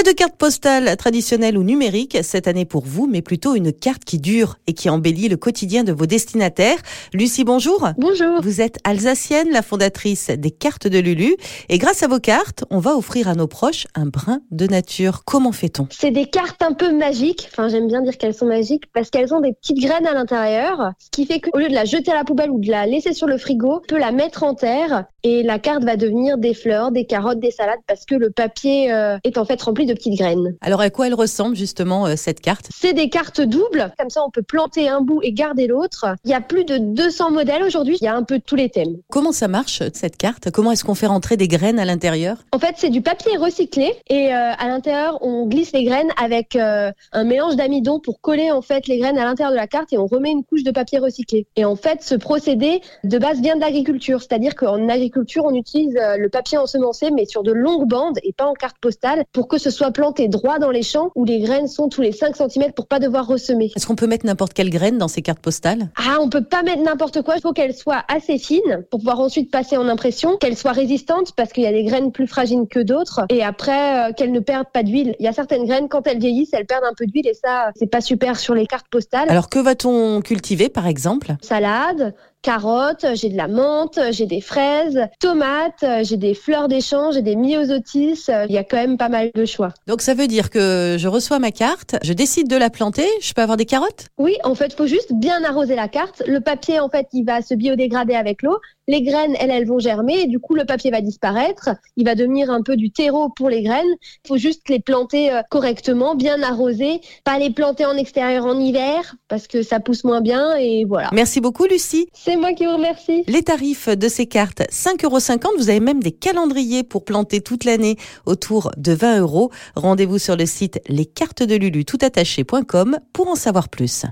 Pas de carte postale traditionnelle ou numérique cette année pour vous, mais plutôt une carte qui dure et qui embellit le quotidien de vos destinataires. Lucie, bonjour. Bonjour. Vous êtes alsacienne, la fondatrice des cartes de Lulu. Et grâce à vos cartes, on va offrir à nos proches un brin de nature. Comment fait-on? C'est des cartes un peu magiques. Enfin, j'aime bien dire qu'elles sont magiques parce qu'elles ont des petites graines à l'intérieur. Ce qui fait qu'au lieu de la jeter à la poubelle ou de la laisser sur le frigo, on peut la mettre en terre et la carte va devenir des fleurs, des carottes, des salades parce que le papier euh, est en fait rempli de petites graines. Alors à quoi elle ressemble justement euh, cette carte? C'est des cartes doubles, comme ça on peut planter un bout et garder l'autre. Il y a plus de 200 modèles aujourd'hui, il y a un peu tous les thèmes. Comment ça marche cette carte? Comment est-ce qu'on fait rentrer des graines à l'intérieur? En fait c'est du papier recyclé et euh, à l'intérieur on glisse les graines avec euh, un mélange d'amidon pour coller en fait les graines à l'intérieur de la carte et on remet une couche de papier recyclé. Et en fait ce procédé de base vient de l'agriculture, c'est-à-dire qu'en agriculture on utilise euh, le papier ensemencé mais sur de longues bandes et pas en carte postale pour que ce soit planté droit dans les champs où les graines sont tous les 5 cm pour pas devoir ressemer. Est-ce qu'on peut mettre n'importe quelle graine dans ces cartes postales? Ah, on peut pas mettre n'importe quoi, il faut qu'elle soit assez fine pour pouvoir ensuite passer en impression, qu'elle soit résistante parce qu'il y a des graines plus fragiles que d'autres et après euh, qu'elle ne perde pas d'huile. Il y a certaines graines quand elles vieillissent, elles perdent un peu d'huile et ça c'est pas super sur les cartes postales. Alors que va-t-on cultiver par exemple? Salade, carottes, j'ai de la menthe, j'ai des fraises, tomates, j'ai des fleurs d'échange, j'ai des myosotis. Il y a quand même pas mal de choix. Donc ça veut dire que je reçois ma carte, je décide de la planter, je peux avoir des carottes? Oui, en fait, faut juste bien arroser la carte. Le papier, en fait, il va se biodégrader avec l'eau. Les graines, elles, elles vont germer et du coup, le papier va disparaître. Il va devenir un peu du terreau pour les graines. Il faut juste les planter euh, correctement, bien arroser, pas les planter en extérieur en hiver parce que ça pousse moins bien et voilà. Merci beaucoup Lucie. C'est moi qui vous remercie. Les tarifs de ces cartes, 5,50 euros. Vous avez même des calendriers pour planter toute l'année autour de 20 euros. Rendez-vous sur le site lescartesdelulu toutattaché.com pour en savoir plus.